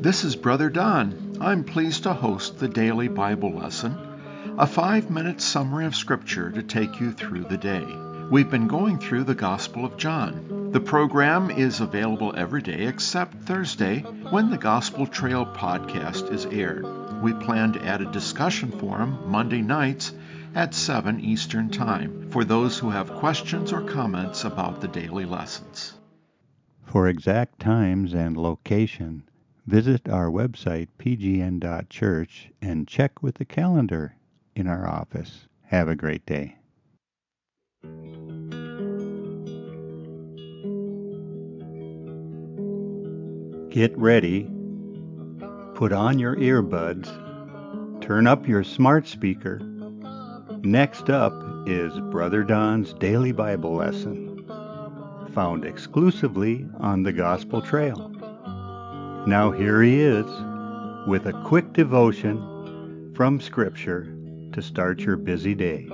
This is Brother Don. I'm pleased to host the daily Bible lesson, a five minute summary of Scripture to take you through the day. We've been going through the Gospel of John. The program is available every day except Thursday when the Gospel Trail podcast is aired. We plan to add a discussion forum Monday nights at 7 Eastern Time for those who have questions or comments about the daily lessons. For exact times and location, visit our website pgn.church and check with the calendar in our office. Have a great day. Get ready. Put on your earbuds. Turn up your smart speaker. Next up is Brother Don's Daily Bible Lesson found exclusively on the Gospel Trail. Now here he is with a quick devotion from Scripture to start your busy day.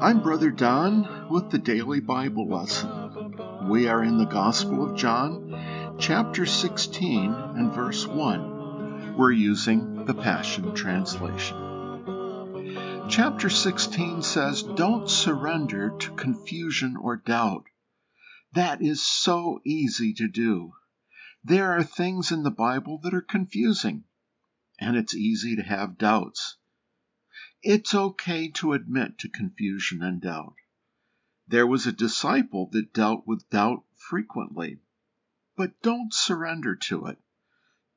I'm Brother Don with the Daily Bible Lesson. We are in the Gospel of John, chapter 16 and verse 1. We're using the Passion Translation. Chapter 16 says, Don't surrender to confusion or doubt. That is so easy to do. There are things in the Bible that are confusing, and it's easy to have doubts. It's okay to admit to confusion and doubt. There was a disciple that dealt with doubt frequently. But don't surrender to it.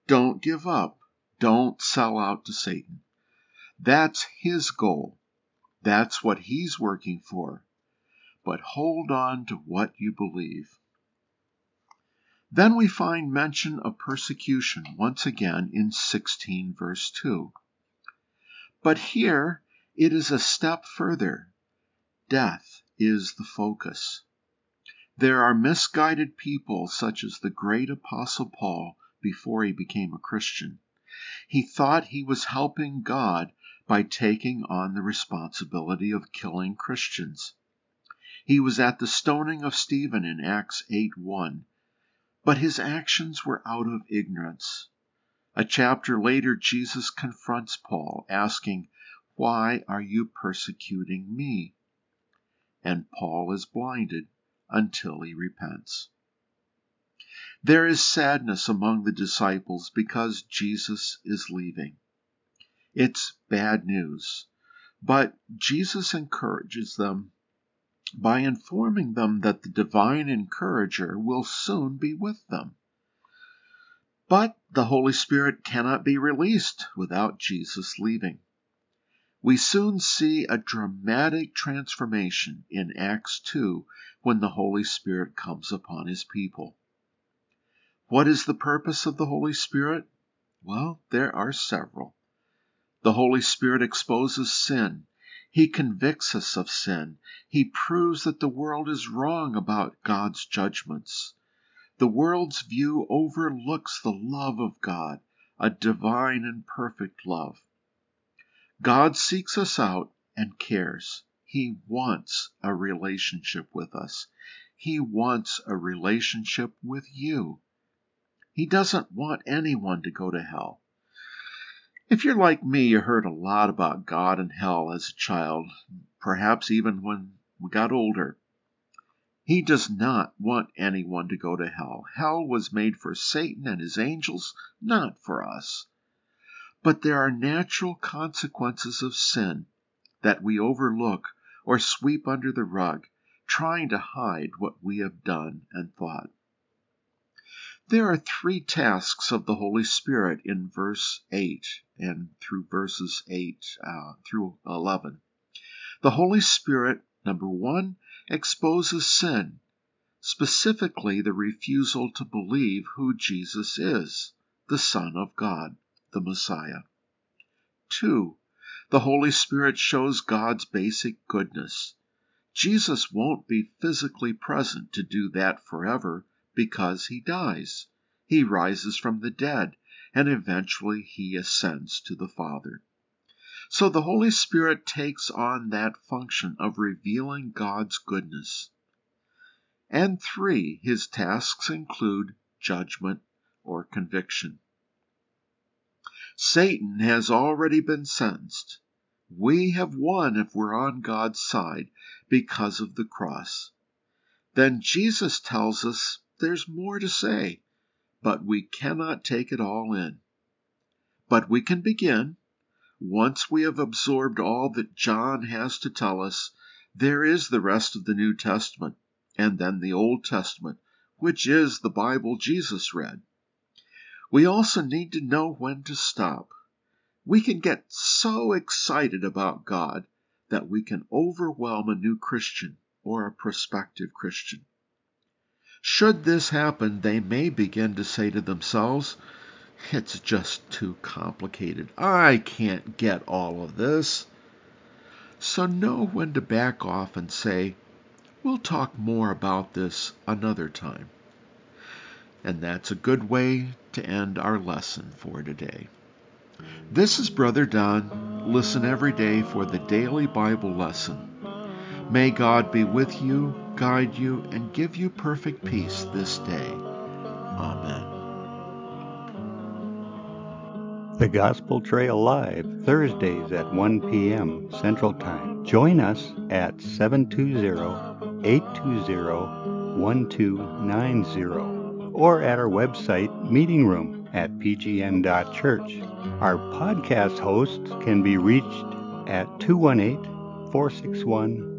Don't give up. Don't sell out to Satan. That's his goal. That's what he's working for. But hold on to what you believe. Then we find mention of persecution once again in 16 verse 2. But here it is a step further. Death is the focus. There are misguided people such as the great apostle Paul before he became a Christian. He thought he was helping God by taking on the responsibility of killing Christians. He was at the stoning of Stephen in Acts 8 1, but his actions were out of ignorance. A chapter later, Jesus confronts Paul, asking, Why are you persecuting me? And Paul is blinded until he repents. There is sadness among the disciples because Jesus is leaving. It's bad news. But Jesus encourages them by informing them that the divine encourager will soon be with them. But the Holy Spirit cannot be released without Jesus leaving. We soon see a dramatic transformation in Acts 2 when the Holy Spirit comes upon his people. What is the purpose of the Holy Spirit? Well, there are several. The Holy Spirit exposes sin. He convicts us of sin. He proves that the world is wrong about God's judgments. The world's view overlooks the love of God, a divine and perfect love. God seeks us out and cares. He wants a relationship with us. He wants a relationship with you. He doesn't want anyone to go to hell. If you're like me, you heard a lot about God and hell as a child, perhaps even when we got older. He does not want anyone to go to hell. Hell was made for Satan and his angels, not for us. But there are natural consequences of sin that we overlook or sweep under the rug, trying to hide what we have done and thought. There are three tasks of the Holy Spirit in verse 8 and through verses 8 uh, through 11. The Holy Spirit, number one, exposes sin, specifically the refusal to believe who Jesus is, the Son of God, the Messiah. Two, the Holy Spirit shows God's basic goodness. Jesus won't be physically present to do that forever because he dies. He rises from the dead, and eventually he ascends to the Father. So the Holy Spirit takes on that function of revealing God's goodness. And three, his tasks include judgment or conviction. Satan has already been sentenced. We have won if we're on God's side because of the cross. Then Jesus tells us there's more to say, but we cannot take it all in. But we can begin. Once we have absorbed all that John has to tell us, there is the rest of the New Testament, and then the Old Testament, which is the Bible Jesus read. We also need to know when to stop. We can get so excited about God that we can overwhelm a new Christian or a prospective Christian. Should this happen, they may begin to say to themselves, It's just too complicated. I can't get all of this. So know when to back off and say, We'll talk more about this another time. And that's a good way to end our lesson for today. This is Brother Don. Listen every day for the daily Bible lesson. May God be with you, guide you, and give you perfect peace this day. Amen. The Gospel Trail Live, Thursdays at 1 p.m. Central Time. Join us at 720 820 1290 or at our website, Meeting Room at pgn.church. Our podcast hosts can be reached at 218 461